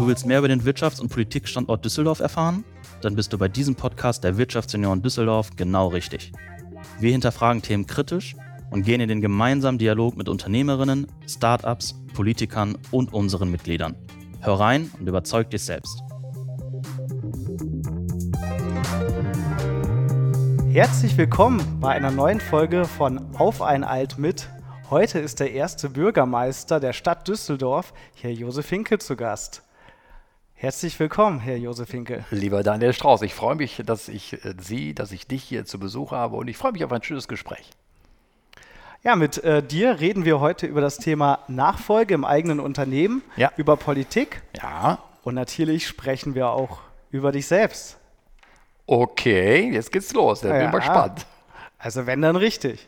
Du willst mehr über den Wirtschafts- und Politikstandort Düsseldorf erfahren? Dann bist du bei diesem Podcast der Wirtschaftsunion Düsseldorf genau richtig. Wir hinterfragen Themen kritisch und gehen in den gemeinsamen Dialog mit Unternehmerinnen, Startups, Politikern und unseren Mitgliedern. Hör rein und überzeug dich selbst. Herzlich willkommen bei einer neuen Folge von Auf ein Alt mit. Heute ist der erste Bürgermeister der Stadt Düsseldorf, Herr Josef Hinkel, zu Gast. Herzlich willkommen, Herr Josef Hinkel. Lieber Daniel Strauß, ich freue mich, dass ich äh, Sie, dass ich dich hier zu Besuch habe und ich freue mich auf ein schönes Gespräch. Ja, mit äh, dir reden wir heute über das Thema Nachfolge im eigenen Unternehmen, Ja. über Politik Ja, und natürlich sprechen wir auch über dich selbst. okay, jetzt geht's los. Da bin ich Ja. mal gespannt. Also wenn dann richtig.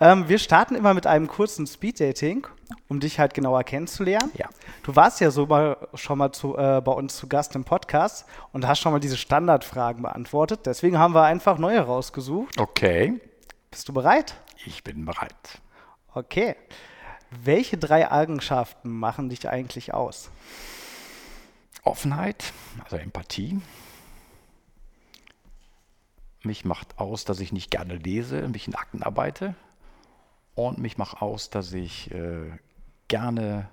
Ähm, wir starten immer mit einem kurzen Speeddating, um dich halt genauer kennenzulernen. Ja. Du warst ja so mal, schon mal zu, äh, bei uns zu Gast im Podcast und hast schon mal diese Standardfragen beantwortet. Deswegen haben wir einfach neue rausgesucht. Okay, Bist du bereit? ich bin bereit. Okay. Welche drei Eigenschaften machen dich eigentlich aus? Offenheit, also Empathie. Mich macht aus, dass ich nicht gerne lese, mich in Akten arbeite. Und mich macht aus, dass ich äh, gerne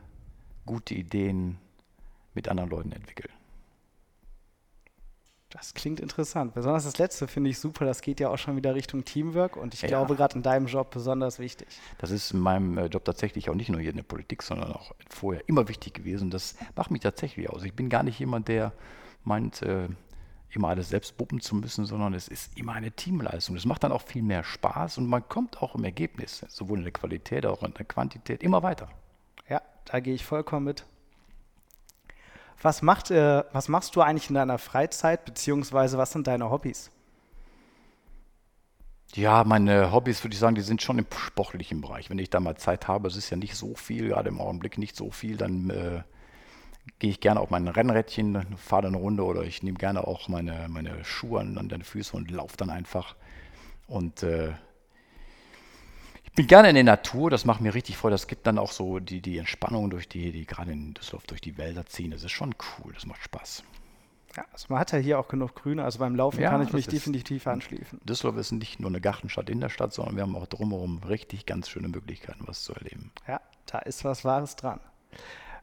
gute Ideen mit anderen Leuten entwickle. Das klingt interessant. Besonders das letzte finde ich super. Das geht ja auch schon wieder Richtung Teamwork und ich Ja. glaube gerade in deinem Job besonders wichtig. Das ist in meinem äh, Job tatsächlich auch nicht nur hier in der Politik, sondern auch vorher immer wichtig gewesen. Das macht mich tatsächlich aus. Ich bin gar nicht jemand, der meint, äh, immer alles selbst wuppen zu müssen, sondern es ist immer eine Teamleistung. Das macht dann auch viel mehr Spaß und man kommt auch im Ergebnis, sowohl in der Qualität als auch in der Quantität, immer weiter. Ja, da gehe ich vollkommen mit. Was, macht, äh, was machst du eigentlich in deiner Freizeit, beziehungsweise was sind deine Hobbys? Ja, meine Hobbys würde ich sagen, die sind schon im sportlichen Bereich. Wenn ich da mal Zeit habe, es ist ja nicht so viel, gerade im Augenblick nicht so viel, dann äh, gehe ich gerne auf mein Rennrädchen, fahre dann eine Runde oder ich nehme gerne auch meine, meine Schuhe an, an den Füßen und laufe dann einfach. Und äh, ich bin gerne in der Natur, das macht mir richtig Freude. Das gibt dann auch so die, die Entspannung durch die, die gerade in Düsseldorf durch die Wälder ziehen. Das ist schon cool, das macht Spaß. Ja, also man hat ja hier auch genug Grüne, also beim Laufen Ja, kann ich mich definitiv anschließen. Düsseldorf ist nicht nur eine Gartenstadt in der Stadt, sondern wir haben auch drumherum richtig ganz schöne Möglichkeiten, was zu erleben. Ja, da ist was Wahres dran.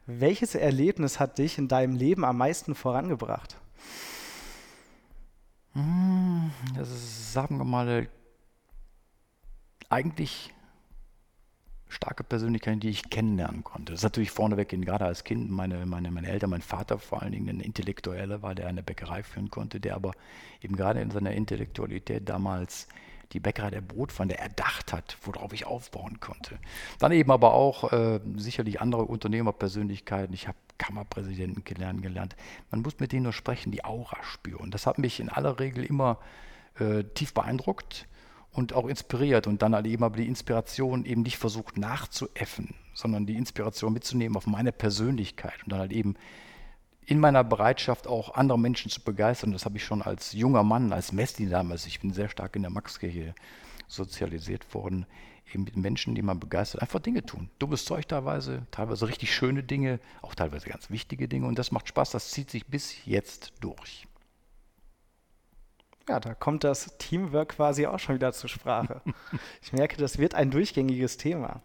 Welches Erlebnis hat dich in deinem Leben am meisten vorangebracht? Das ist, sagen wir mal, eigentlich starke Persönlichkeiten, die ich kennenlernen konnte. Das ist natürlich vorneweg, gerade als Kind, meine, meine, meine Eltern, mein Vater vor allen Dingen ein Intellektueller war, der eine Bäckerei führen konnte, der aber eben gerade in seiner Intellektualität damals die Bäckerei der Brotpfanne erdacht hat, worauf ich aufbauen konnte. Dann eben aber auch äh, sicherlich andere Unternehmerpersönlichkeiten. Ich habe Kammerpräsidenten gelernt. Man muss mit denen nur sprechen, die Aura spüren. Das hat mich in aller Regel immer äh, tief beeindruckt und auch inspiriert und dann halt eben aber die Inspiration eben nicht versucht nachzuäffen, sondern die Inspiration mitzunehmen auf meine Persönlichkeit und dann halt eben in meiner Bereitschaft auch andere Menschen zu begeistern. Das habe ich schon als junger Mann, als Messi damals, ich bin sehr stark in der Maxkirche sozialisiert worden, eben mit Menschen, die man begeistert, einfach Dinge tun. Dummes Zeug teilweise, teilweise richtig schöne Dinge, auch teilweise ganz wichtige Dinge und das macht Spaß, das zieht sich bis jetzt durch. Ja, da kommt das Teamwork quasi auch schon wieder zur Sprache. ich merke, das wird ein durchgängiges Thema.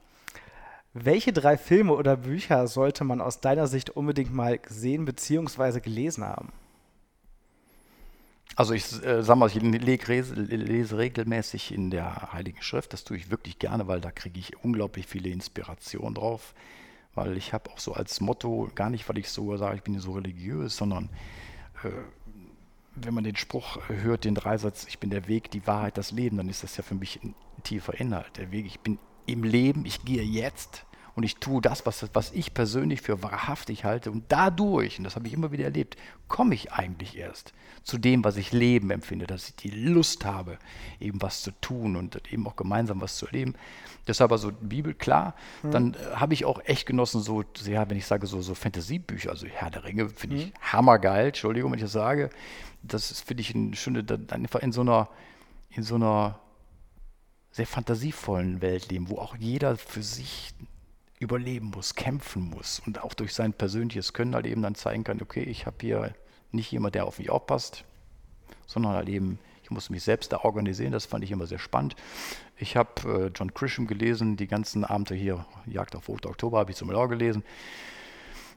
Welche drei Filme oder Bücher sollte man aus deiner Sicht unbedingt mal gesehen bzw. gelesen haben? Also ich äh, sag mal, ich leg, res- lese regelmäßig in der Heiligen Schrift. Das tue ich wirklich gerne, weil da kriege ich unglaublich viele Inspiration drauf. Weil ich habe auch so als Motto, gar nicht, weil ich so sage, ich bin so religiös, sondern äh, wenn man den Spruch hört, den Dreisatz, ich bin der Weg, die Wahrheit, das Leben, dann ist das ja für mich ein tiefer Inhalt. Der Weg, ich bin im Leben, ich gehe jetzt und ich tue das, was, was ich persönlich für wahrhaftig halte. Und dadurch, und das habe ich immer wieder erlebt, komme ich eigentlich erst zu dem, was ich Leben empfinde, dass ich die Lust habe, eben was zu tun und eben auch gemeinsam was zu erleben. Deshalb also Bibel, klar. Dann äh, habe ich auch echt genossen, so, ja, wenn ich sage, so, so Fantasiebücher, also Herr der Ringe, finde ich hammergeil, Entschuldigung, wenn ich das sage. Das finde ich, ein schöne, dann einfach in so einer, in so einer sehr fantasievollen Welt leben, wo auch jeder für sich überleben muss, kämpfen muss und auch durch sein persönliches Können halt eben dann zeigen kann, okay, ich habe hier nicht jemand, der auf mich aufpasst, sondern halt eben, ich muss mich selbst da organisieren. Das fand ich immer sehr spannend. Ich habe äh, John Grisham gelesen, die ganzen Abende hier, Jagd auf Rote Oktober, habe ich zum auch gelesen.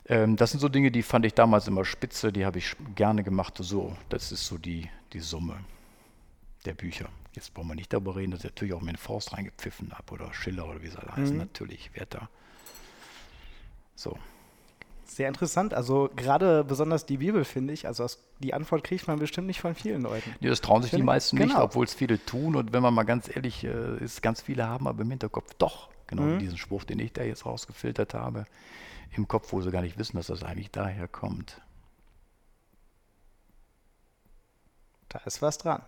Ähm, das sind so Dinge, die fand ich damals immer spitze, die habe ich gerne gemacht. So, das ist so die, die Summe der Bücher. Jetzt brauchen wir nicht darüber reden, dass ich natürlich auch mit Forst reingepfiffen habe oder Schiller oder wie sie alle heißen. Mhm. Natürlich, Werther. So. Sehr interessant. Also gerade besonders die Bibel finde ich, also die Antwort kriegt man bestimmt nicht von vielen Leuten. Ja, das trauen sich die meisten genau. nicht, obwohl es viele tun. Und wenn man mal ganz ehrlich äh, ist, ganz viele haben aber im Hinterkopf doch genau mhm. diesen Spruch, den ich da jetzt rausgefiltert habe, im Kopf, wo sie gar nicht wissen, dass das eigentlich daher kommt. Da ist was dran.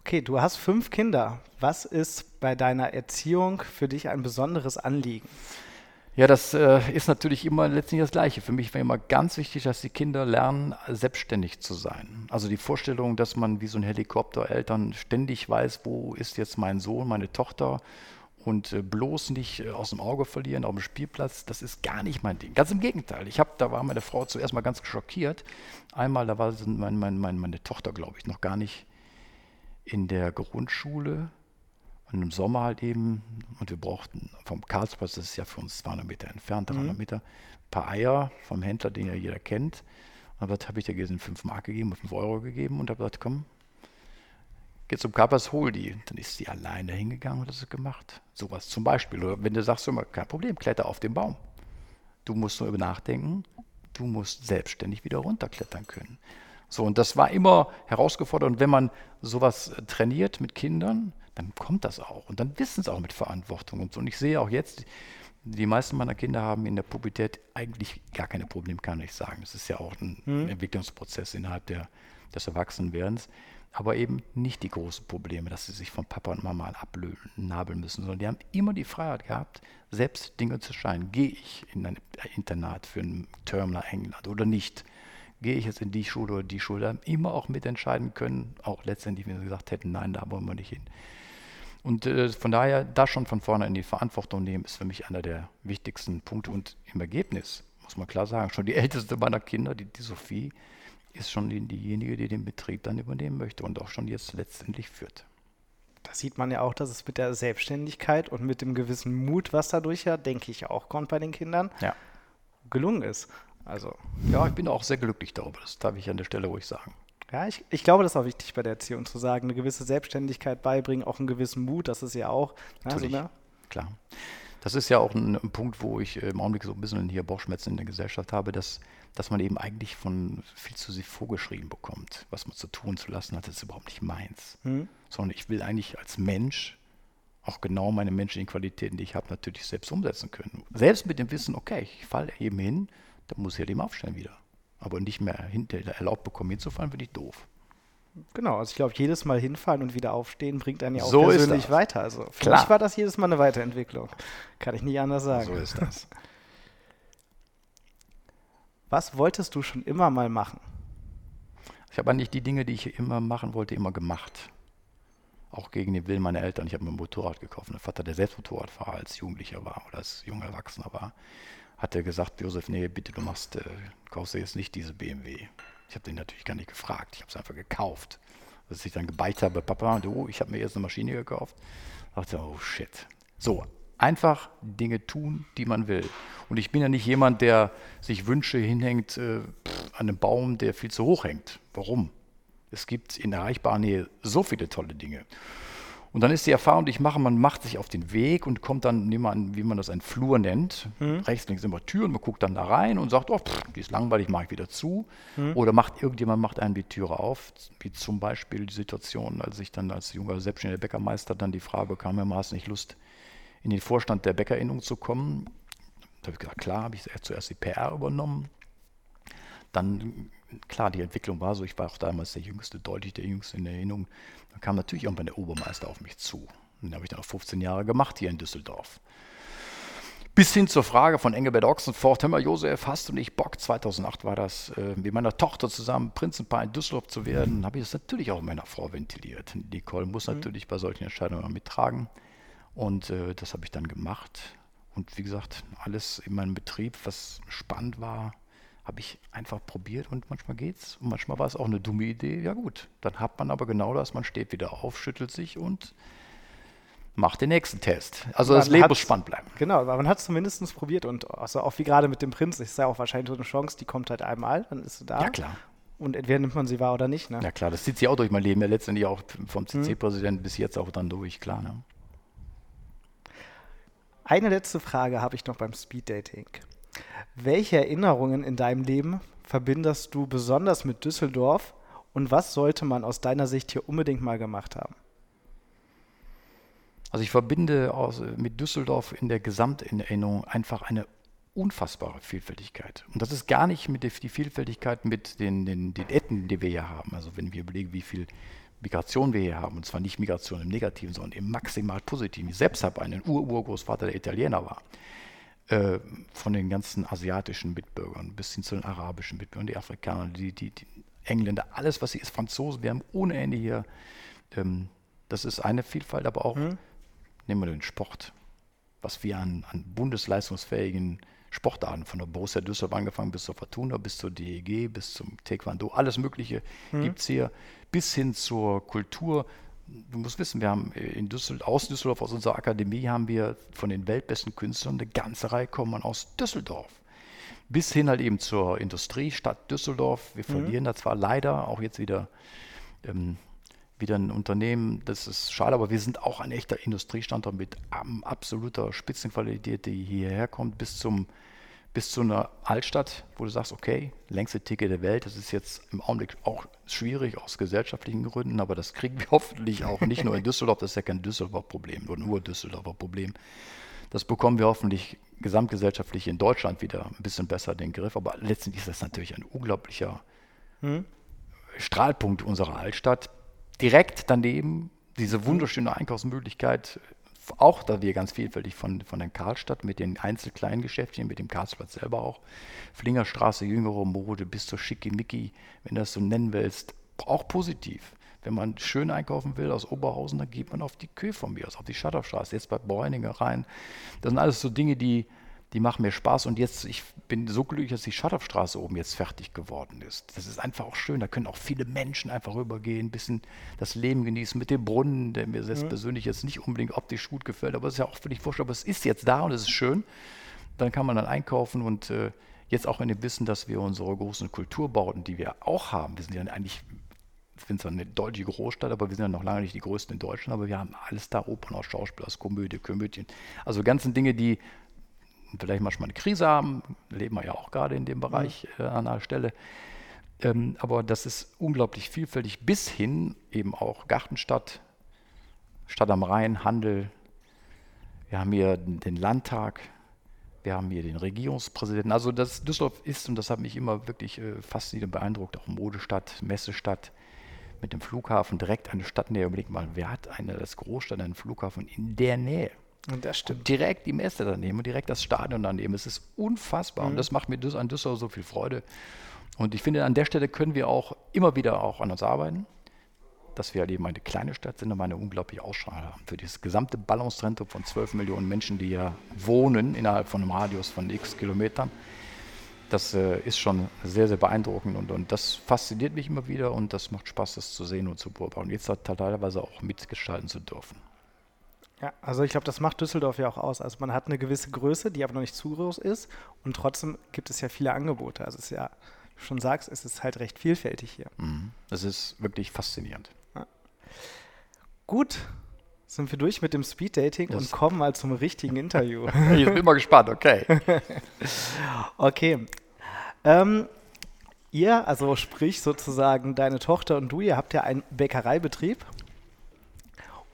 Okay, du hast fünf Kinder. Was ist bei deiner Erziehung für dich ein besonderes Anliegen? Ja, das äh, ist natürlich immer letztendlich das Gleiche. Für mich war immer ganz wichtig, dass die Kinder lernen, selbstständig zu sein. Also die Vorstellung, dass man wie so ein Helikoptereltern ständig weiß, wo ist jetzt mein Sohn, meine Tochter und äh, bloß nicht äh, aus dem Auge verlieren auf dem Spielplatz, das ist gar nicht mein Ding. Ganz im Gegenteil. Ich habe, da war meine Frau zuerst mal ganz schockiert. Einmal, da war mein, mein, mein, meine Tochter, glaube ich, noch gar nicht in der Grundschule und im Sommer halt eben, und wir brauchten vom Karlsplatz, das ist ja für uns 200 Meter entfernt, 300 mhm. Meter, ein paar Eier vom Händler, den ja jeder kennt. Und was habe ich der gesehen? 5 Mark gegeben, 5 Euro gegeben und habe gesagt, komm, geh zum Karpers, hol die. Dann ist sie alleine hingegangen und hat das gemacht. Sowas zum Beispiel. Oder wenn du sagst, immer, kein Problem, kletter auf den Baum. Du musst nur über nachdenken, du musst selbstständig wieder runterklettern können. So, und das war immer herausgefordert. Und wenn man sowas trainiert mit Kindern, dann kommt das auch. Und dann wissen sie auch mit Verantwortung und so. Und ich sehe auch jetzt, die meisten meiner Kinder haben in der Pubertät eigentlich gar keine Probleme, kann ich sagen. Das ist ja auch ein mhm. Entwicklungsprozess innerhalb der, des Erwachsenwerdens. Aber eben nicht die großen Probleme, dass sie sich von Papa und Mama abnabeln müssen, sondern die haben immer die Freiheit gehabt, selbst Dinge zu scheinen. Gehe ich in ein Internat für ein Term nach England oder nicht? Gehe ich jetzt in die Schule oder die Schule, immer auch mitentscheiden können, auch letztendlich, wenn sie gesagt hätten, nein, da wollen wir nicht hin. Und äh, von daher, da schon von vorne in die Verantwortung nehmen, ist für mich einer der wichtigsten Punkte. Und im Ergebnis, muss man klar sagen, schon die älteste meiner Kinder, die, die Sophie, ist schon die, diejenige, die den Betrieb dann übernehmen möchte und auch schon jetzt letztendlich führt. Da sieht man ja auch, dass es mit der Selbstständigkeit und mit dem gewissen Mut, was dadurch ja, denke ich, auch kommt bei den Kindern, ja. gelungen ist. Also. Ja, ich bin auch sehr glücklich darüber. Das darf ich an der Stelle ruhig sagen. Ja, ich, ich glaube, das ist auch wichtig bei der Erziehung zu sagen, eine gewisse Selbstständigkeit beibringen, auch einen gewissen Mut, das ist ja auch. Also, ne? Klar. Das ist ja auch ein, ein, Punkt, wo ich im Augenblick so ein bisschen hier Bauchschmerzen in der Gesellschaft habe, dass, dass man eben eigentlich von viel zu sehr vorgeschrieben bekommt, was man zu tun zu lassen hat, das ist überhaupt nicht meins. Hm. Sondern ich will eigentlich als Mensch auch genau meine menschlichen Qualitäten, die ich habe, natürlich selbst umsetzen können. Selbst mit dem Wissen, okay, ich falle eben hin dann muss ich halt eben aufstellen wieder. Aber nicht mehr hinter erlaubt bekommen hinzufallen, finde ich doof. Genau, also ich glaube, jedes Mal hinfallen und wieder aufstehen bringt einen ja auch so persönlich weiter. Also für Klar. mich war das jedes Mal eine Weiterentwicklung. Kann ich nicht anders sagen. So ist das. Was wolltest du schon immer mal machen? Ich habe eigentlich die Dinge, die ich immer machen wollte, immer gemacht. Auch gegen den Willen meiner Eltern. Ich habe mir ein Motorrad gekauft. Mein Vater, der selbst Motorradfahrer als Jugendlicher war oder als junger Erwachsener war, hat er gesagt, Josef, nee, bitte, du machst, äh, kaufst du jetzt nicht diese BMW. Ich habe den natürlich gar nicht gefragt, ich habe es einfach gekauft. Als ich dann gebeicht habe, Papa, du, ich habe mir jetzt eine Maschine gekauft, dachte oh shit. So, einfach Dinge tun, die man will. Und ich bin ja nicht jemand, der sich Wünsche hinhängt äh, an einem Baum, der viel zu hoch hängt. Warum? Es gibt in erreichbarer Nähe so viele tolle Dinge. Und dann ist die Erfahrung, die ich mache, man macht sich auf den Weg und kommt dann, nehmen wir an, wie man das ein Flur nennt. Mhm. Rechts, links immer Türen, man guckt dann da rein und sagt, oh, pff, die ist langweilig, mache ich wieder zu. Mhm. Oder macht irgendjemand macht einem die Türe auf, wie zum Beispiel die Situation, als ich dann als junger selbstständiger Bäckermeister dann die Frage bekam, ja, hast nicht Lust, in den Vorstand der Bäckerinnung zu kommen? Da habe ich gesagt, klar, habe ich zuerst die PR übernommen. Dann klar, die Entwicklung war so, ich war auch damals der Jüngste, deutlich der Jüngste in Erinnerung. Dann kam natürlich irgendwann der Obermeister auf mich zu. Und den habe ich dann auch 15 Jahre gemacht hier in Düsseldorf. Bis hin zur Frage von Engelbert Ochsenfort, hör mal Josef, hast du nicht Bock, 2008 war das, äh, mit meiner Tochter zusammen Prinzenpaar in Düsseldorf zu werden, Dann habe ich das natürlich auch meiner Frau ventiliert. Nicole muss mhm. natürlich bei solchen Entscheidungen mittragen und äh, das habe ich dann gemacht Und wie gesagt, alles in meinem Betrieb, was spannend war, habe ich einfach probiert und manchmal geht's. Und manchmal war es auch eine dumme Idee. Ja gut, dann hat man aber genau das, man steht wieder auf, schüttelt sich und macht den nächsten Test. Also Man das Leben muss spannend bleiben. Genau, aber man hat es zumindest probiert und also auch wie gerade mit dem Prinz, ist ja auch wahrscheinlich so eine Chance, die kommt halt einmal, dann ist sie da. Ja klar. Und entweder nimmt man sie wahr oder nicht. Ne? Ja klar, das zieht sich auch durch mein Leben, ja letztendlich auch vom Mhm. CC-Präsidenten bis jetzt auch dann durch, klar. Ne? Eine letzte Frage habe ich noch beim Speeddating. Welche Erinnerungen in deinem Leben verbindest du besonders mit Düsseldorf und was sollte man aus deiner Sicht hier unbedingt mal gemacht haben? Also ich verbinde aus, mit Düsseldorf in der Gesamterinnerung einfach eine unfassbare Vielfältigkeit. Und das ist gar nicht mit der, die Vielfältigkeit mit den, den, den Etten, die wir hier haben. Also wenn wir überlegen, wie viel Migration wir hier haben, und zwar nicht Migration im Negativen, sondern im maximal Positiven. Ich selbst habe einen Ur-Urgroßvater, der Italiener war. Äh, von den ganzen asiatischen Mitbürgern bis hin zu den arabischen Mitbürgern, die Afrikaner, die, die, die Engländer, alles, was hier ist, Franzosen. Wir haben ohne Ende hier, ähm, das ist eine Vielfalt, aber auch, nehmen wir den Sport, was wir an, an bundesleistungsfähigen Sportarten, von der Borussia Düsseldorf angefangen bis zur Fortuna, bis zur DEG, bis zum Taekwondo, alles Mögliche gibt es hier, bis hin zur Kultur. Du musst wissen, wir haben in Düsseldorf, aus Düsseldorf, aus unserer Akademie, haben wir von den weltbesten Künstlern eine ganze Reihe kommen aus Düsseldorf. Bis hin halt eben zur Industriestadt Düsseldorf. Wir verlieren da zwar leider auch jetzt wieder ähm, wieder ein Unternehmen, das ist schade, aber wir sind auch ein echter Industriestandort mit absoluter Spitzenqualität, die hierher kommt, bis zum bis zu einer Altstadt, wo du sagst, okay, längste Ticket der Welt, das ist jetzt im Augenblick auch schwierig aus gesellschaftlichen Gründen, aber das kriegen wir hoffentlich auch nicht nur in Düsseldorf, das ist ja kein Düsseldorfer Problem, nur ein Ur-Düsseldorfer Problem. Das bekommen wir hoffentlich gesamtgesellschaftlich in Deutschland wieder ein bisschen besser den Griff, aber letztendlich ist das natürlich ein unglaublicher Strahlpunkt unserer Altstadt. Direkt daneben diese wunderschöne Einkaufsmöglichkeit, auch da wir ganz vielfältig von, von der Karlstadt mit den Einzelkleingeschäftchen, mit dem Karlsplatz selber auch, Flingerstraße, jüngere Mode bis zur Schickimicki, wenn du das so nennen willst, auch positiv. Wenn man schön einkaufen will aus Oberhausen, dann geht man auf die Kö von mir aus, auf die Schadowstraße, jetzt bei Bräuninger rein. Das sind alles so Dinge, die, die machen mir Spaß. Und jetzt, ich bin so glücklich, dass die Schadowstraße oben jetzt fertig geworden ist. Das ist einfach auch schön. Da können auch viele Menschen einfach rübergehen, ein bisschen das Leben genießen mit dem Brunnen, der mir selbst persönlich jetzt nicht unbedingt optisch gut gefällt. Aber es ist ja auch völlig wurscht. Aber es ist jetzt da und es ist schön. Dann kann man dann einkaufen und äh, jetzt auch in dem Wissen, dass wir unsere großen Kulturbauten, die wir auch haben, wir sind ja eigentlich ich finde zwar eine deutsche Großstadt, aber wir sind ja noch lange nicht die größten in Deutschland, aber wir haben alles da, Opernhaus, Schauspielhaus, Komödie, Komödien. Also ganzen Dinge, die vielleicht manchmal eine Krise haben, leben wir ja auch gerade in dem Bereich äh, an einer Stelle. Ähm, aber das ist unglaublich vielfältig, bis hin eben auch Gartenstadt, Stadt am Rhein, Handel. Wir haben hier den Landtag, wir haben hier den Regierungspräsidenten. Also das Düsseldorf ist, und das hat mich immer wirklich äh, fasziniert und beeindruckt, auch Modestadt, Messestadt, mit dem Flughafen direkt eine Stadtnähe. Überleg mal, wer hat eine das Großstadt einen Flughafen in der Nähe? Und das stimmt. Und direkt die Messe daneben und direkt das Stadion daneben. Es ist unfassbar und das macht mir an Düsseldorf so viel Freude. Und ich finde, an der Stelle können wir auch immer wieder auch an uns arbeiten, dass wir halt eben eine kleine Stadt sind, aber eine unglaubliche Ausstrahlung haben. Für dieses gesamte Ballungszentrum von 12 Millionen Menschen, die ja wohnen innerhalb von einem Radius von x Kilometern. Das äh, ist schon sehr, sehr beeindruckend und, und das fasziniert mich immer wieder und das macht Spaß, das zu sehen und zu beobachten. Und jetzt teilweise auch mitgestalten zu dürfen. Ja, also ich glaube, das macht Düsseldorf ja auch aus. Also man hat eine gewisse Größe, die aber noch nicht zu groß ist und trotzdem gibt es ja viele Angebote. Also es ist ja, wie du schon sagst, es ist halt recht vielfältig hier. Mhm. Das ist wirklich faszinierend. Gut, sind wir durch mit dem Speeddating und kommen mal zum richtigen Interview. Ich bin mal gespannt, okay. Okay. Ähm, ihr, also sprich sozusagen deine Tochter und du, ihr habt ja einen Bäckereibetrieb.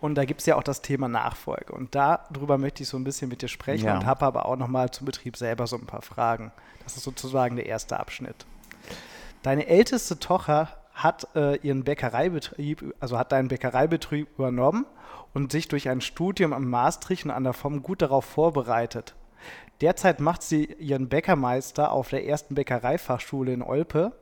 Und da gibt es ja auch das Thema Nachfolge. Und darüber möchte ich so ein bisschen mit dir sprechen Ja. und habe aber auch nochmal zum Betrieb selber so ein paar Fragen. Das ist sozusagen der erste Abschnitt. Deine älteste Tochter hat äh, ihren Bäckereibetrieb, also hat deinen Bäckereibetrieb übernommen und sich durch ein Studium am Maastricht und an der FOM gut darauf vorbereitet. Derzeit macht sie ihren Bäckermeister auf der ersten Bäckereifachschule in Olpe.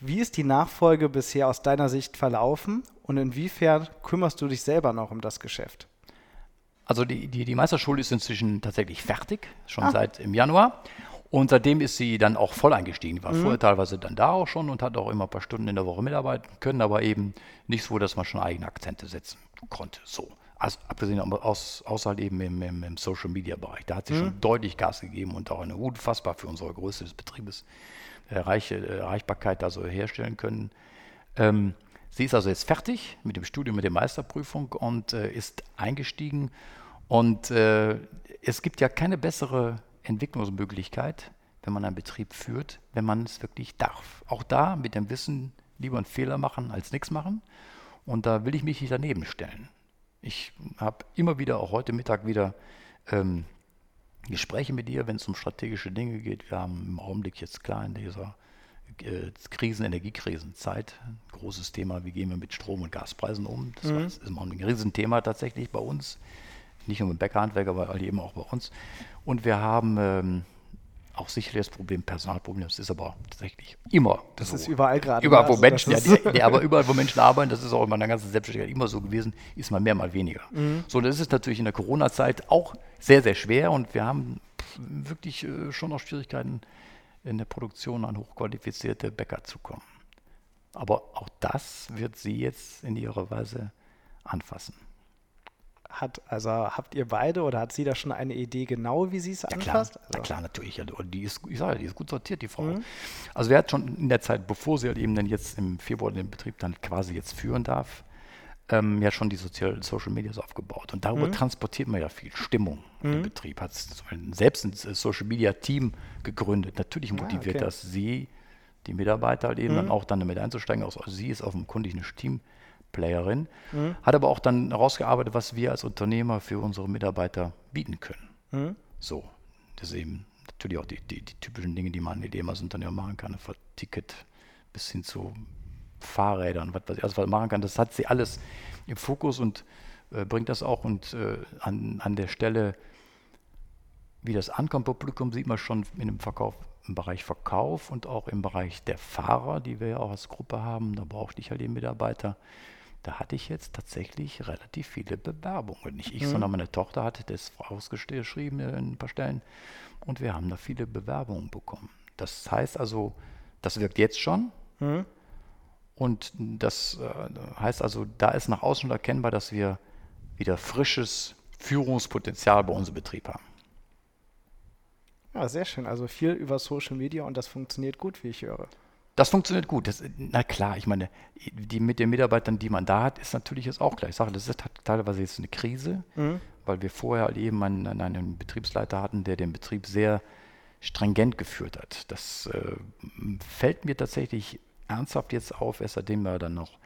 Wie ist die Nachfolge bisher aus deiner Sicht verlaufen und inwiefern kümmerst du dich selber noch um das Geschäft? Also die, die, die Meisterschule ist inzwischen tatsächlich fertig, schon ah. seit im Januar. Und seitdem ist sie dann auch voll eingestiegen. Die war mhm. vorher teilweise dann da auch schon und hat auch immer ein paar Stunden in der Woche mitarbeiten können, aber eben nicht so, dass man schon eigene Akzente setzen konnte. So. Also, abgesehen aus, außer halt eben im, im, im Social Media Bereich. Da hat sie mhm. schon deutlich Gas gegeben und auch eine unfassbar für unsere Größe des Betriebes Erreiche, äh, Erreichbarkeit da so herstellen können. Ähm, sie ist also jetzt fertig mit dem Studium, mit der Meisterprüfung und äh, ist eingestiegen. Und äh, es gibt ja keine bessere Entwicklungsmöglichkeit, wenn man einen Betrieb führt, wenn man es wirklich darf. Auch da mit dem Wissen lieber einen Fehler machen als nichts machen. Und da will ich mich nicht daneben stellen. Ich habe immer wieder, auch heute Mittag wieder, ähm, Gespräche mit dir, wenn es um strategische Dinge geht. Wir haben im Augenblick jetzt klar in dieser äh, Krisen, Energiekrisenzeit ein großes Thema, wie gehen wir mit Strom- und Gaspreisen um. Das mhm. ist im Augenblick ein Riesenthema tatsächlich bei uns. Nicht nur mit Bäckerhandwerk, aber eben auch bei uns. Und wir haben ähm, auch sicherlich das Problem, Personalproblem, das ist aber tatsächlich immer. Das so. ist überall gerade. Überall, wo also Menschen, ja, die, die, aber überall, wo Menschen arbeiten, das ist auch in meiner ganzen Selbstständigkeit immer so gewesen, ist mal mehr, mal weniger. Mhm. So, das ist natürlich in der Corona-Zeit auch sehr, sehr schwer und wir haben wirklich äh, schon noch Schwierigkeiten in der Produktion an hochqualifizierte Bäcker zu kommen. Aber auch das wird sie jetzt in ihrer Weise anfassen hat, also habt ihr beide oder hat sie da schon eine Idee genau, wie sie es anfasst? Klar, also. klar, natürlich. Die ist, ich sage, die ist gut sortiert, die Frau. Mhm. Also wer hat schon in der Zeit, bevor sie halt eben dann jetzt im Februar den Betrieb dann quasi jetzt führen darf, ähm, ja schon die Sozial Social Medias aufgebaut. Und darüber mhm. transportiert man ja viel Stimmung mhm. im Betrieb. Hat selbst ein Social Media Team gegründet. Natürlich ah, motiviert ah, okay. das sie, die Mitarbeiter halt eben mhm. dann auch dann damit einzusteigen. Also sie ist offenkundig ein Team Playerin, mhm. hat aber auch dann herausgearbeitet, was wir als Unternehmer für unsere Mitarbeiter bieten können. Mhm. So, das ist eben natürlich auch die, die, die, typischen Dinge, die man eben als Unternehmer machen kann, von Ticket bis hin zu Fahrrädern, was, was ich alles machen kann. Das hat sie alles im Fokus und äh, bringt das auch und äh, an, an der Stelle, wie das ankommt, Publikum sieht man schon in dem Verkauf, im Bereich Verkauf und auch im Bereich der Fahrer, die wir ja auch als Gruppe haben. Da brauchte ich halt die Mitarbeiter da hatte ich jetzt tatsächlich relativ viele Bewerbungen. Nicht ich, mhm. sondern meine Tochter hatte das ausgeschrieben in ein paar Stellen. Und wir haben da viele Bewerbungen bekommen. Das heißt also, das wirkt jetzt schon. Mhm. Und das äh, heißt also, da ist nach außen erkennbar, dass wir wieder frisches Führungspotenzial bei unserem Betrieb haben. Ja, sehr schön. Also viel über Social Media und das funktioniert gut, wie ich höre. Das funktioniert gut. Das, na klar, ich meine, die mit den Mitarbeitern, die man da hat, ist natürlich jetzt auch gleich. Ich sage, das ist teilweise jetzt eine Krise, mhm. weil wir vorher halt eben einen, einen, Betriebsleiter hatten, der den Betrieb sehr stringent geführt hat. Das äh, fällt mir tatsächlich ernsthaft jetzt auf, erst seitdem er dann noch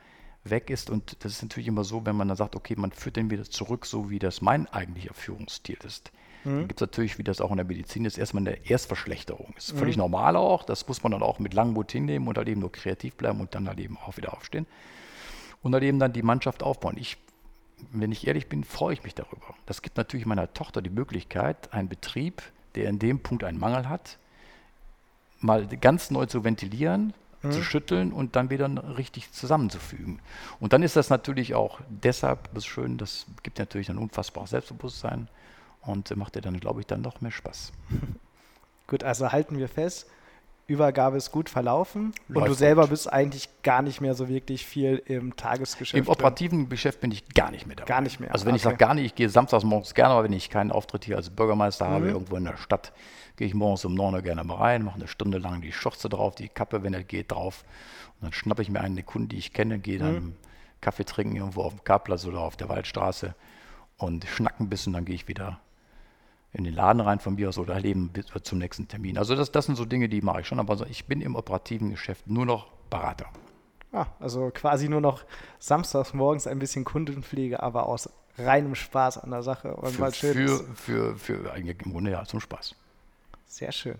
weg ist. Und das ist natürlich immer so, wenn man dann sagt, okay, man führt den wieder zurück, so wie das mein eigentlicher Führungsstil ist. Mhm. gibt es natürlich, wie das auch in der Medizin ist, erstmal eine Erstverschlechterung. Ist völlig mhm. normal auch. Das muss man dann auch mit Langmut hinnehmen und halt eben nur kreativ bleiben und dann halt eben auch wieder aufstehen. Und halt eben dann die Mannschaft aufbauen. Ich, wenn ich ehrlich bin, freue ich mich darüber. Das gibt natürlich meiner Tochter die Möglichkeit, einen Betrieb, der in dem Punkt einen Mangel hat, mal ganz neu zu ventilieren, mhm. zu schütteln und dann wieder richtig zusammenzufügen. Und dann ist das natürlich auch deshalb das schön, das gibt natürlich ein unfassbares Selbstbewusstsein und macht dir dann, glaube ich, dann noch mehr Spaß. Gut, also halten wir fest, Übergabe ist gut verlaufen Läuft und du selber gut. bist eigentlich gar nicht mehr so wirklich viel im Tagesgeschäft. Im operativen Geschäft bin ich gar nicht mehr dabei. Gar nicht mehr. Also wenn okay. ich sage gar nicht, ich gehe samstags morgens gerne, aber wenn ich keinen Auftritt hier als Bürgermeister mhm. habe, irgendwo in der Stadt, gehe ich morgens um 9 Uhr gerne mal rein, mache eine Stunde lang die Schürze drauf, die Kappe, wenn er geht, drauf. Und dann schnappe ich mir einen Kunden, die ich kenne, gehe dann mhm. Kaffee trinken irgendwo auf dem Karplatz oder auf der Waldstraße und schnacken ein bisschen, dann gehe ich wieder in den Laden rein von mir aus oder bis zum nächsten Termin. Also das, das sind so Dinge, die mache ich schon, aber ich bin im operativen Geschäft nur noch Berater. Ah, also quasi nur noch samstags morgens ein bisschen Kundenpflege, aber aus reinem Spaß an der Sache. Und für, mal schön für, für, für, eigentlich im Grunde ja zum Spaß. Sehr schön.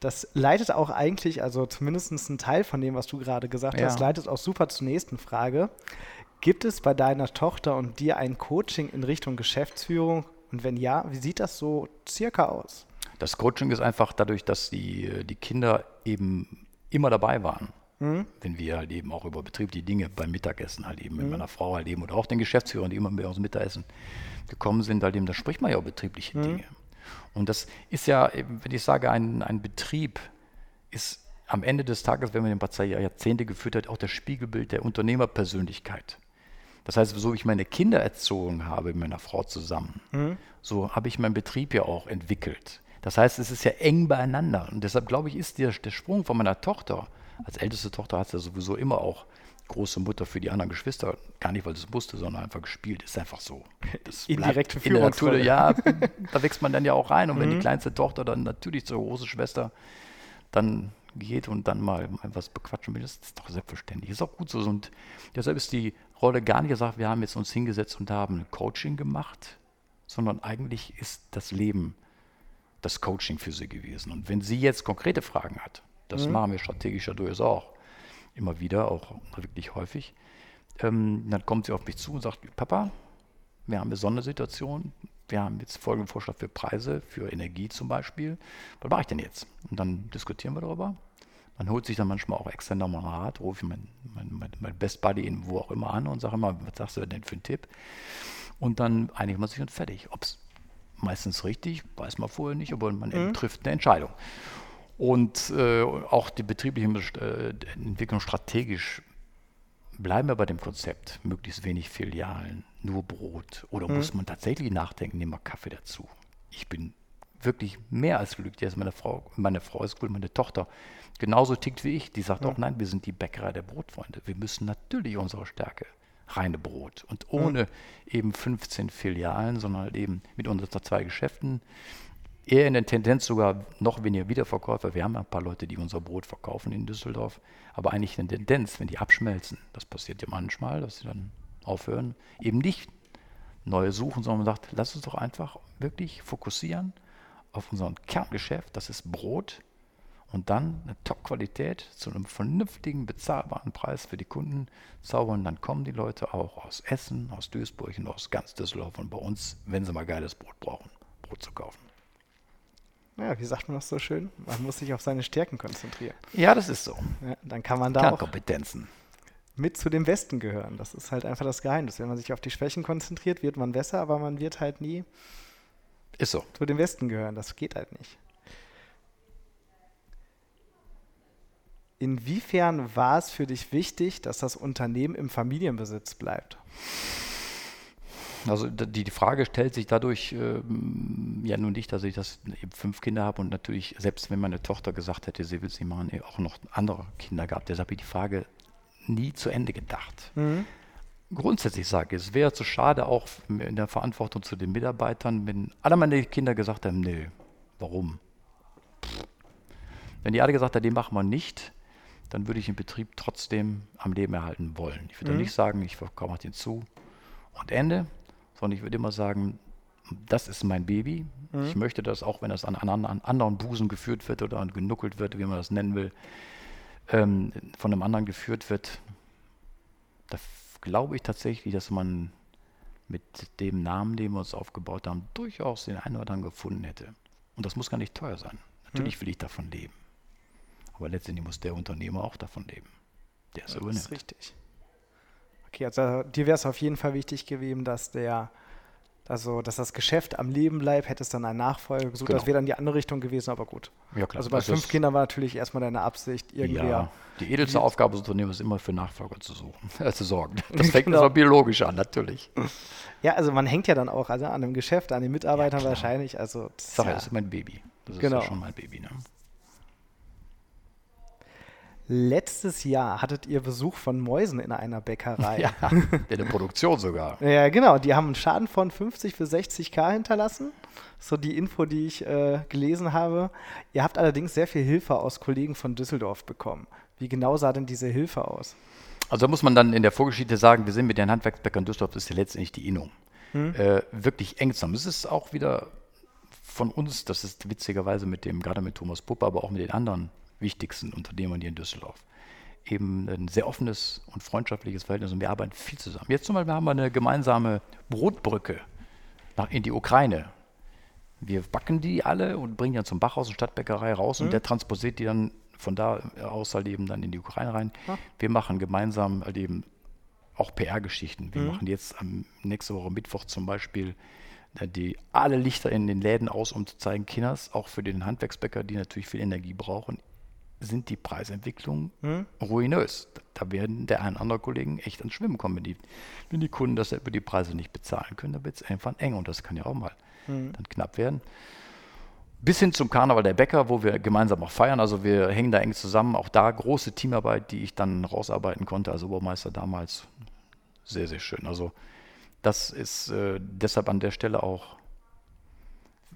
Das leitet auch eigentlich, also zumindest ein Teil von dem, was du gerade gesagt ja. hast, leitet auch super zur nächsten Frage. Gibt es bei deiner Tochter und dir ein Coaching in Richtung Geschäftsführung und wenn ja, wie sieht das so circa aus? Das Coaching ist einfach dadurch, dass die, die Kinder eben immer dabei waren. Mhm. Wenn wir halt eben auch über betriebliche Dinge beim Mittagessen halt eben mit meiner Frau halt eben oder auch den Geschäftsführern, die immer mehr aus dem Mittagessen gekommen sind, halt eben, da spricht man ja über betriebliche Dinge. Und das ist ja, wenn ich sage, ein, ein Betrieb ist am Ende des Tages, wenn man den paar Jahrzehnte geführt hat, auch das Spiegelbild der Unternehmerpersönlichkeit. Das heißt, so wie ich meine Kinder erzogen habe mit meiner Frau zusammen, mhm. so habe ich meinen Betrieb ja auch entwickelt. Das heißt, es ist ja eng beieinander. Und deshalb glaube ich, ist der, der Sprung von meiner Tochter, als älteste Tochter hat sie ja sowieso immer auch große Mutter für die anderen Geschwister, gar nicht, weil sie es musste, sondern einfach gespielt. Ist einfach so. Das Indirekte in der Natur, Ja, da wächst man dann ja auch rein. Und mhm. wenn die mhm. kleinste Tochter dann natürlich zur großen Schwester dann geht und dann mal was bequatschen will, das ist doch selbstverständlich. Ist auch gut so. Und deshalb ist die Rolle gar nicht gesagt, wir haben jetzt uns hingesetzt und haben ein Coaching gemacht, sondern eigentlich ist das Leben das Coaching für sie gewesen. Und wenn sie jetzt konkrete Fragen hat, das mhm. machen wir strategisch ja durchaus auch immer wieder, auch wirklich häufig, ähm, dann kommt sie auf mich zu und sagt, Papa, wir haben eine Sondersituation, wir haben jetzt folgenden Vorschlag für Preise, für Energie zum Beispiel. Was mache ich denn jetzt? Und dann diskutieren wir darüber. Man holt sich dann manchmal auch extra nochmal Rat, rufe ich mein, mein, mein, Best Buddy in wo auch immer an und sage immer, was sagst du denn für einen Tipp? Und dann einigt man sich und fertig. Ob es meistens richtig, weiß man vorher nicht, aber man mhm. trifft eine Entscheidung. Und äh, auch die betriebliche äh, Entwicklung strategisch bleiben wir bei dem Konzept, möglichst wenig Filialen, nur Brot. Oder mhm. muss man tatsächlich nachdenken, nehmen wir Kaffee dazu. Ich bin wirklich mehr als glücklich. Also meine Frau, meine Frau ist cool, meine Tochter genauso tickt wie ich. Die sagt mhm. auch, nein, wir sind die Bäckerei der Brotfreunde. Wir müssen natürlich unsere Stärke reine Brot. Und ohne mhm. eben 15 Filialen, sondern halt eben mit unseren zwei Geschäften. Eher in der Tendenz sogar noch weniger Wiederverkäufer. Wir haben ein paar Leute, die unser Brot verkaufen in Düsseldorf. Aber eigentlich in der Tendenz, wenn die abschmelzen, das passiert ja manchmal, dass sie dann aufhören, eben nicht neue suchen, sondern man sagt, lass uns doch einfach wirklich fokussieren auf unseren Kerngeschäft, das ist Brot und dann eine Top-Qualität zu einem vernünftigen, bezahlbaren Preis für die Kunden zaubern. Dann kommen die Leute auch aus Essen, aus Duisburg und aus ganz Düsseldorf und bei uns, wenn sie mal geiles Brot brauchen, Brot zu kaufen. Ja, wie sagt man das so schön? Man muss sich auf seine Stärken konzentrieren. Ja, das ist so. Ja, dann kann man da auch Kompetenzen. mit zu dem Westen gehören. Das ist halt einfach das Geheimnis. Wenn man sich auf die Schwächen konzentriert, wird man besser, aber man wird halt nie ist so. zu dem Westen gehören. Das geht halt nicht. Inwiefern war es für dich wichtig, dass das Unternehmen im Familienbesitz bleibt? Also die, die Frage stellt sich dadurch ähm, ja nun nicht, dass ich das eben fünf Kinder habe und natürlich, selbst wenn meine Tochter gesagt hätte, sie will es nicht machen, auch noch andere Kinder gab. Deshalb habe ich die Frage nie zu Ende gedacht. Mhm. Grundsätzlich sage ich, es wäre zu schade, auch in der Verantwortung zu den Mitarbeitern, wenn alle meine Kinder gesagt haben, nö, warum? Wenn die alle gesagt haben, den machen wir nicht, dann würde ich den Betrieb trotzdem am Leben erhalten wollen. Ich würde mhm. nicht sagen, ich verkaufe den zu und Ende, sondern ich würde immer sagen, das ist mein Baby. Mhm. Ich möchte das, auch wenn das an, an, an, anderen Busen geführt wird oder genuckelt wird, wie man das nennen will, ähm, von einem anderen geführt wird. Da glaube ich tatsächlich, dass man mit dem Namen, den wir uns aufgebaut haben, durchaus den einen oder anderen gefunden hätte. Und das muss gar nicht teuer sein. Natürlich mhm. will ich davon leben. Aber letztendlich muss der Unternehmer auch davon leben. Der ist ja, übernimmt. Das ist richtig. Okay, also dir wäre es auf jeden Fall wichtig gewesen, dass der, also dass das Geschäft am Leben bleibt, hätte es dann einen Nachfolger gesucht. Genau. Das wäre dann die andere Richtung gewesen, aber gut. Ja, klar. Also bei also fünf Kindern war natürlich erstmal deine Absicht, irgendwie. Ja, die edelste Aufgabe des Unternehmens ist immer für Nachfolger zu, suchen, äh, zu sorgen. Das fängt genau. biologisch an, natürlich. Ja, also man hängt ja dann auch also an dem Geschäft, an den Mitarbeitern ja, wahrscheinlich. Also das, Sag ja, das ist mein Baby. Das genau. ist ja schon mein Baby. Ne? Letztes Jahr hattet ihr Besuch von Mäusen in einer Bäckerei. Ja, in der Produktion sogar. ja, genau. Die haben einen Schaden von 50 bis 60k hinterlassen. So die Info, die ich äh, gelesen habe. Ihr habt allerdings sehr viel Hilfe aus Kollegen von Düsseldorf bekommen. Wie genau sah denn diese Hilfe aus? Also da muss man dann in der Vorgeschichte sagen, wir sind mit den Handwerksbäckern Düsseldorf, das ist ja letztendlich die Innung. Hm. Äh, wirklich eng zusammen. Es ist auch wieder von uns, das ist witzigerweise mit dem, gerade mit Thomas Puppe, aber auch mit den anderen wichtigsten Unternehmern hier in Düsseldorf. Eben ein sehr offenes und freundschaftliches Verhältnis und wir arbeiten viel zusammen. Jetzt zum Beispiel haben wir eine gemeinsame Brotbrücke nach, in die Ukraine. Wir backen die alle und bringen die dann zum Bachhaus und Stadtbäckerei raus mhm. und der transportiert die dann von da aus halt eben dann in die Ukraine rein. Ah. Wir machen gemeinsam halt eben auch PR-Geschichten. Wir Mhm. machen jetzt am nächste Woche Mittwoch zum Beispiel äh, die alle Lichter in den Läden aus, um zu zeigen, Kinders, auch für den Handwerksbäcker, die natürlich viel Energie brauchen, sind die Preisentwicklungen Mhm. ruinös. Da werden der ein oder andere Kollegen echt ans Schwimmen kommen. Wenn die, wenn die Kunden das über die Preise nicht bezahlen können, dann wird es einfach eng und das kann ja auch mal Mhm. dann knapp werden. Bis hin zum Karneval der Bäcker, wo wir gemeinsam auch feiern. Also wir hängen da eng zusammen. Auch da große Teamarbeit, die ich dann rausarbeiten konnte als Obermeister damals. Sehr, sehr schön. Also das ist äh, deshalb an der Stelle auch.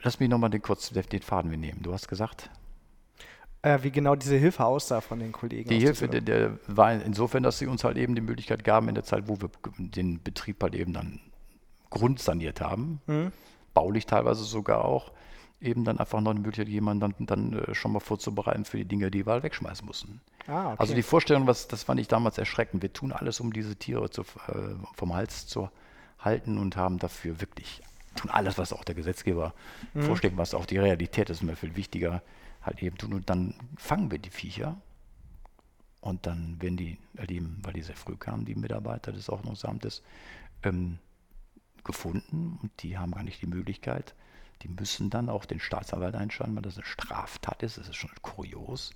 Lass mich nochmal den, kurz den den Faden wir nehmen. Du hast gesagt, Äh, wie genau diese Hilfe aussah von den Kollegen. die Hilfe der, der war insofern, dass sie uns halt eben die Möglichkeit gaben in der Zeit, wo wir den Betrieb halt eben dann grundsaniert haben, Mhm. baulich teilweise sogar auch, eben dann einfach noch eine Möglichkeit, jemanden dann, dann äh, schon mal vorzubereiten für die Dinge, die wir halt wegschmeißen mussten. Ah, okay. Also die Vorstellung, was, das fand ich damals erschreckend. Wir tun alles, um diese Tiere zu, äh, vom Hals zu halten und haben dafür wirklich, tun alles, was auch der Gesetzgeber Mhm. vorschlägt, was auch die Realität ist, mir viel wichtiger, halt eben tun. Und dann fangen wir die Viecher und dann werden die, halt eben, weil die sehr früh kamen, die Mitarbeiter des Ordnungsamtes, ähm, gefunden und die haben gar nicht die Möglichkeit. Die müssen dann auch den Staatsanwalt einschalten, weil das eine Straftat ist. Das ist schon kurios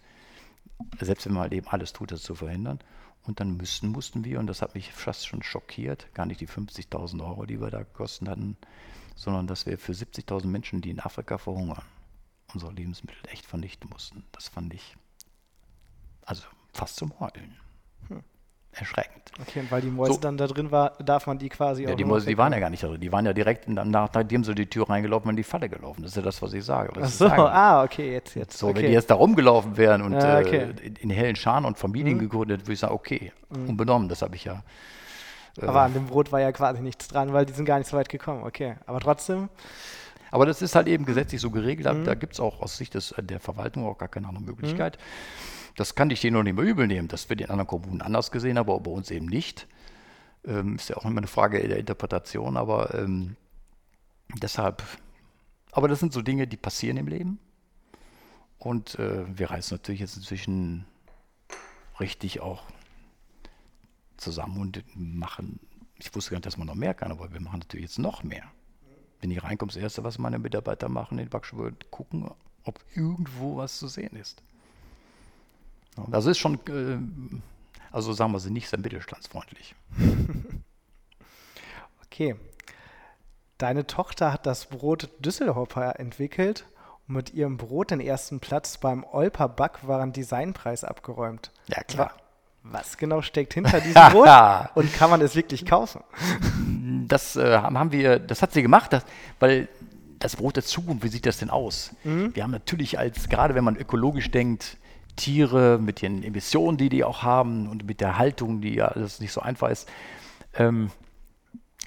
selbst wenn man halt eben alles tut, das zu verhindern. Und dann müssten, mussten wir, und das hat mich fast schon schockiert, gar nicht die 50.000 Euro, die wir da gekostet hatten, sondern dass wir für 70.000 Menschen, die in Afrika verhungern, unsere Lebensmittel echt vernichten mussten. Das fand ich also fast zum Heulen. Erschreckend. okay, und weil die Mäuse So. dann da drin war, darf man die quasi Ja, auch die Mäuse, die waren ja gar nicht da drin. Die waren ja direkt, in, nach, nachdem sie die Tür reingelaufen waren, in die Falle gelaufen. Das ist ja das, was ich sage. Ach Das ist so, ärgerlich. ah, okay, jetzt, jetzt. So, okay. wenn die jetzt da rumgelaufen wären und Ja, okay. äh, in, in hellen Scharen und Familien Mhm. gegründet, würde ich sagen, okay, unbenommen, das habe ich ja. äh, Aber an dem Brot war ja quasi nichts dran, weil die sind gar nicht so weit gekommen. Okay, aber trotzdem, Aber das ist halt eben gesetzlich so geregelt. Mhm. Da gibt es auch aus Sicht des, äh, der Verwaltung auch gar keine andere Möglichkeit. Das kann ich denen noch nicht mehr übel nehmen. Das wird in anderen Kommunen anders gesehen, aber bei uns eben nicht. Ähm, ist ja auch immer eine Frage der Interpretation, aber ähm, deshalb. Aber das sind so Dinge, die passieren im Leben. Und äh, wir reißen natürlich jetzt inzwischen richtig auch zusammen und machen. Ich wusste gar nicht, dass man noch mehr kann, aber wir machen natürlich jetzt noch mehr. Wenn ich reinkomme, das Erste, was meine Mitarbeiter machen in Backstube, gucken, ob irgendwo was zu sehen ist. Das ist schon, äh, also sagen wir sie nicht sehr mittelstandsfreundlich. okay. Deine Tochter hat das Brot Düsselhopper entwickelt und mit ihrem Brot den ersten Platz beim Olper Backwaren Designpreis abgeräumt. Ja, klar. Wa- Was genau steckt hinter diesem Brot und kann man es wirklich kaufen? Das äh, haben wir, das hat sie gemacht, das, weil das Brot der Zukunft, wie sieht das denn aus? Wir haben natürlich als, gerade wenn man ökologisch denkt, Tiere mit ihren Emissionen, die die auch haben und mit der Haltung, die ja alles nicht so einfach ist, ähm,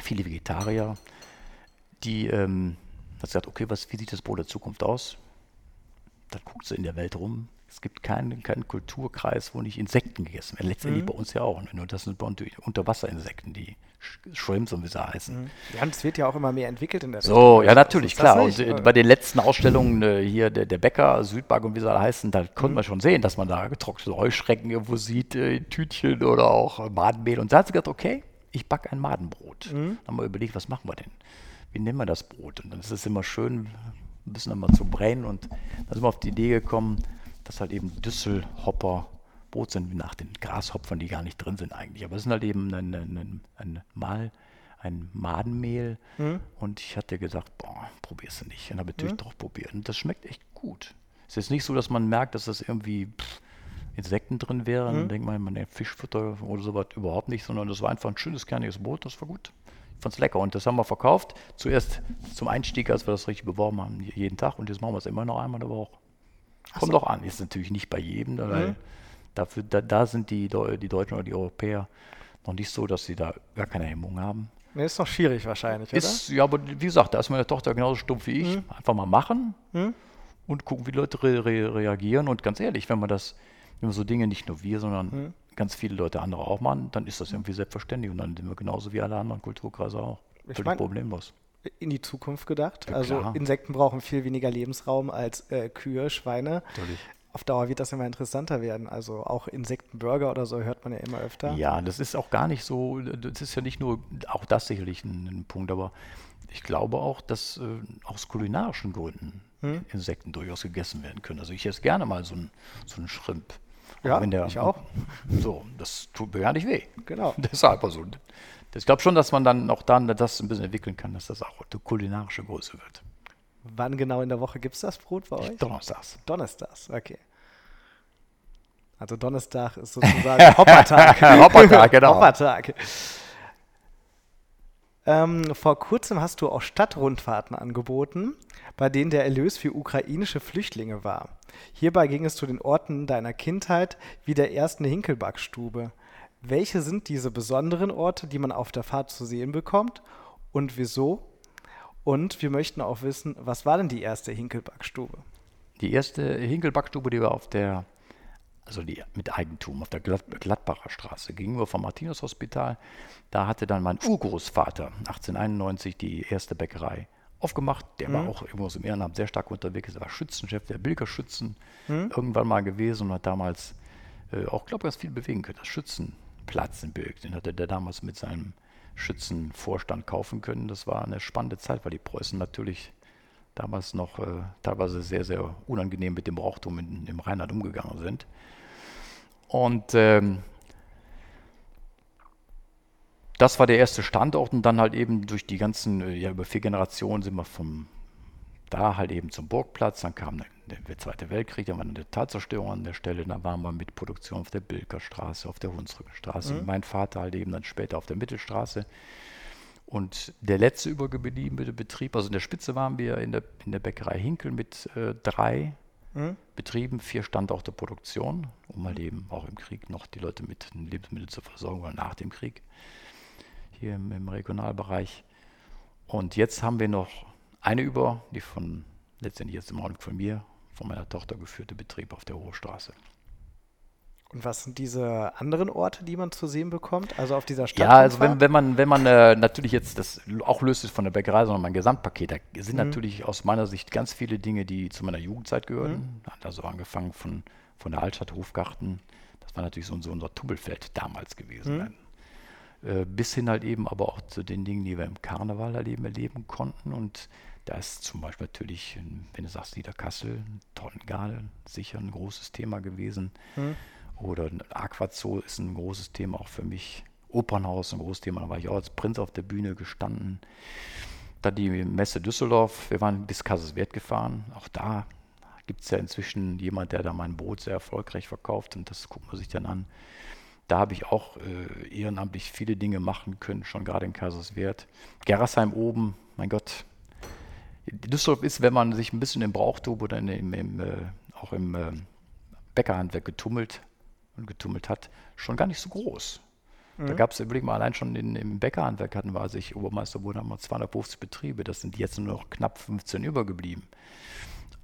viele Vegetarier, die ähm, hat gesagt, okay, was, wie sieht das Brot der Zukunft aus? Dann guckt sie in der Welt rum. Es gibt keinen, keinen Kulturkreis, wo nicht Insekten gegessen werden. Letztendlich bei uns ja auch. Nur das sind Unterwasserinsekten, die Sh- Shrimps und wie sie heißen. Ja, und es wird ja auch immer mehr entwickelt in der So, Richtung. ja, natürlich, klar. nicht? Und äh, bei den letzten Ausstellungen äh, hier, der, der Bäcker, Südbank und wie sie alle heißen, da konnte man schon sehen, dass man da getrocknete Heuschrecken irgendwo sieht, äh, Tütchen oder auch äh, Madenmehl. Und da hat sie gesagt, okay, ich backe ein Madenbrot. Dann haben wir überlegt, was machen wir denn? Wie nennen wir das Brot? Und dann ist es immer schön, ein bisschen einmal zu brennen. Und dann sind wir auf die Idee gekommen, dass halt eben Düsselhopper Brot sind nach den Grashopfern, die gar nicht drin sind eigentlich. Aber es sind halt eben ein, ein, ein, ein Mal, ein Madenmehl. Und ich hatte gesagt, boah, probierst du nicht. Und habe natürlich doch probiert. Und das schmeckt echt gut. Es ist nicht so, dass man merkt, dass das irgendwie pff, Insekten drin wären. Dann denkt man, man Fischfutter oder sowas überhaupt nicht, sondern das war einfach ein schönes, kerniges Brot. Das war gut. Ich fand es lecker. Und das haben wir verkauft. Zuerst zum Einstieg, als wir das richtig beworben haben, jeden Tag. Und jetzt machen wir es immer noch einmal in der Woche. Kommt doch an. Ist natürlich nicht bei jedem, weil dafür, da, da sind die, die Deutschen oder die Europäer noch nicht so, dass sie da gar keine Hemmung haben. Nee, ist noch schwierig wahrscheinlich, oder? Ist, ja, aber wie gesagt, da ist meine Tochter genauso stumpf wie ich. Einfach mal machen und gucken, wie Leute re re reagieren. Und ganz ehrlich, wenn man das, wenn wir so Dinge nicht nur wir, sondern ganz viele Leute andere auch machen, dann ist das irgendwie selbstverständlich. Und dann sind wir genauso wie alle anderen Kulturkreise auch. Ich Völlig mein- problemlos. In die Zukunft gedacht. Ja, also. Insekten brauchen viel weniger Lebensraum als äh, Kühe, Schweine. Natürlich. auf Dauer wird das immer interessanter werden. Also auch Insektenburger oder so hört man ja immer öfter. Ja, das ist auch gar nicht so, das ist ja nicht nur, auch das sicherlich ein, ein Punkt, aber ich glaube auch, dass äh, aus kulinarischen Gründen hm? Insekten durchaus gegessen werden können. Also ich esse gerne mal so einen so einen Shrimp. Ja, der, ich auch. So, das tut mir gar nicht weh. Genau. Deshalb also. Ich glaube schon, dass man dann auch dann das ein bisschen entwickeln kann, dass das auch eine kulinarische Größe wird. Wann genau in der Woche gibt es das Brot bei euch? Donnerstags. Donnerstags, okay. Also Donnerstag ist sozusagen Hoppertag. Hoppertag, genau. Hoppertag. Ähm, vor kurzem hast du auch Stadtrundfahrten angeboten, bei denen der Erlös für ukrainische Flüchtlinge war. Hierbei ging es zu den Orten deiner Kindheit wie der ersten Hinkelbackstube. Welche sind diese besonderen Orte, die man auf der Fahrt zu sehen bekommt und wieso? Und wir möchten auch wissen, was war denn die erste Hinkelbackstube? Die erste Hinkelbackstube, die war auf der, also die mit Eigentum, auf der Gladbacher Straße gegenüber vom Martinus-Hospital. Da hatte dann mein Urgroßvater 1891 die erste Bäckerei aufgemacht. Der mhm. war auch irgendwo im Ehrenamt sehr stark unterwegs. Er war Schützenchef der Bilgerschützen mhm. irgendwann mal gewesen und hat damals äh, auch, glaube ich, ganz viel bewegen können. Das Schützenplatz Bilg, den hatte der damals mit seinem Schützenvorstand kaufen können. Das war eine spannende Zeit, weil die Preußen natürlich damals noch äh, teilweise sehr, sehr unangenehm mit dem Brauchtum in, im Rheinland umgegangen sind. Und ähm, das war der erste Standort und dann halt eben durch die ganzen, äh, ja über vier Generationen sind wir vom da halt eben zum Burgplatz, dann kam der, der Zweite Weltkrieg, dann war eine Tatzerstörung an der Stelle, dann waren wir mit Produktion auf der Bilkerstraße, auf der Hunsrückenstraße, mhm. mein Vater halt eben dann später auf der Mittelstraße. Und der letzte übergebliebene Betrieb, also in der Spitze waren wir in der, in der Bäckerei Hinkel mit äh, drei mhm. Betrieben, vier Standorte Produktion, um halt eben auch im Krieg noch die Leute mit Lebensmitteln zu versorgen oder nach dem Krieg hier im, im Regionalbereich. Und jetzt haben wir noch eine über, die von letztendlich jetzt im Augenblick von mir, von meiner Tochter geführte Betrieb auf der Hohe Straße. Und was sind diese anderen Orte, die man zu sehen bekommt? Also auf dieser Stadt? Ja, also wenn, wenn man, wenn man äh, natürlich jetzt das auch löst es von der Bäckerei, sondern mein Gesamtpaket, da sind mhm. natürlich aus meiner Sicht ganz viele Dinge, die zu meiner Jugendzeit gehören. Mhm. Also angefangen von, von der Altstadt Hofgarten, das war natürlich so, so unser Tubbelfeld damals gewesen. Mhm. Äh, bis hin halt eben aber auch zu den Dingen, die wir im Karneval halt eben erleben konnten. Und da ist zum Beispiel natürlich, wenn du sagst Niederkassel, Tonnengarde sicher ein großes Thema gewesen. Mhm. Oder Aquazoo ist ein großes Thema auch für mich. Opernhaus ein großes Thema, da war ich auch als Prinz auf der Bühne gestanden. Dann die Messe Düsseldorf, wir waren bis Kaiserswerth gefahren. Auch da gibt es ja inzwischen jemand, der da mein Boot sehr erfolgreich verkauft und das guckt man sich dann an. Da habe ich auch äh, ehrenamtlich viele Dinge machen können, schon gerade in Kaiserswerth. Gerasheim oben, mein Gott. Düsseldorf ist, wenn man sich ein bisschen im Brauchtum oder in, im, im, äh, auch im äh, Bäckerhandwerk getummelt und getummelt hat, schon gar nicht so groß. Mhm. Da gab es, überleg mal, allein schon in, im Bäckerhandwerk hatten wir, als ich Obermeister wurde, haben wir 250 Betriebe. Das sind jetzt nur noch knapp 15 übergeblieben.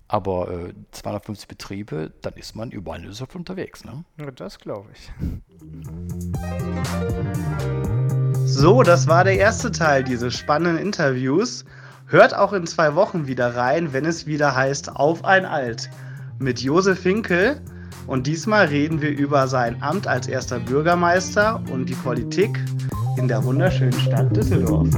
Aber äh, 250 Betriebe, dann ist man überall in Düsseldorf unterwegs. Ne? Ja, das glaube ich. So, das war der erste Teil dieses spannenden Interviews. Hört auch in zwei Wochen wieder rein, wenn es wieder heißt Auf ein Alt mit Josef Finkel. Und diesmal reden wir über sein Amt als erster Bürgermeister und die Politik in der wunderschönen Stadt Düsseldorf.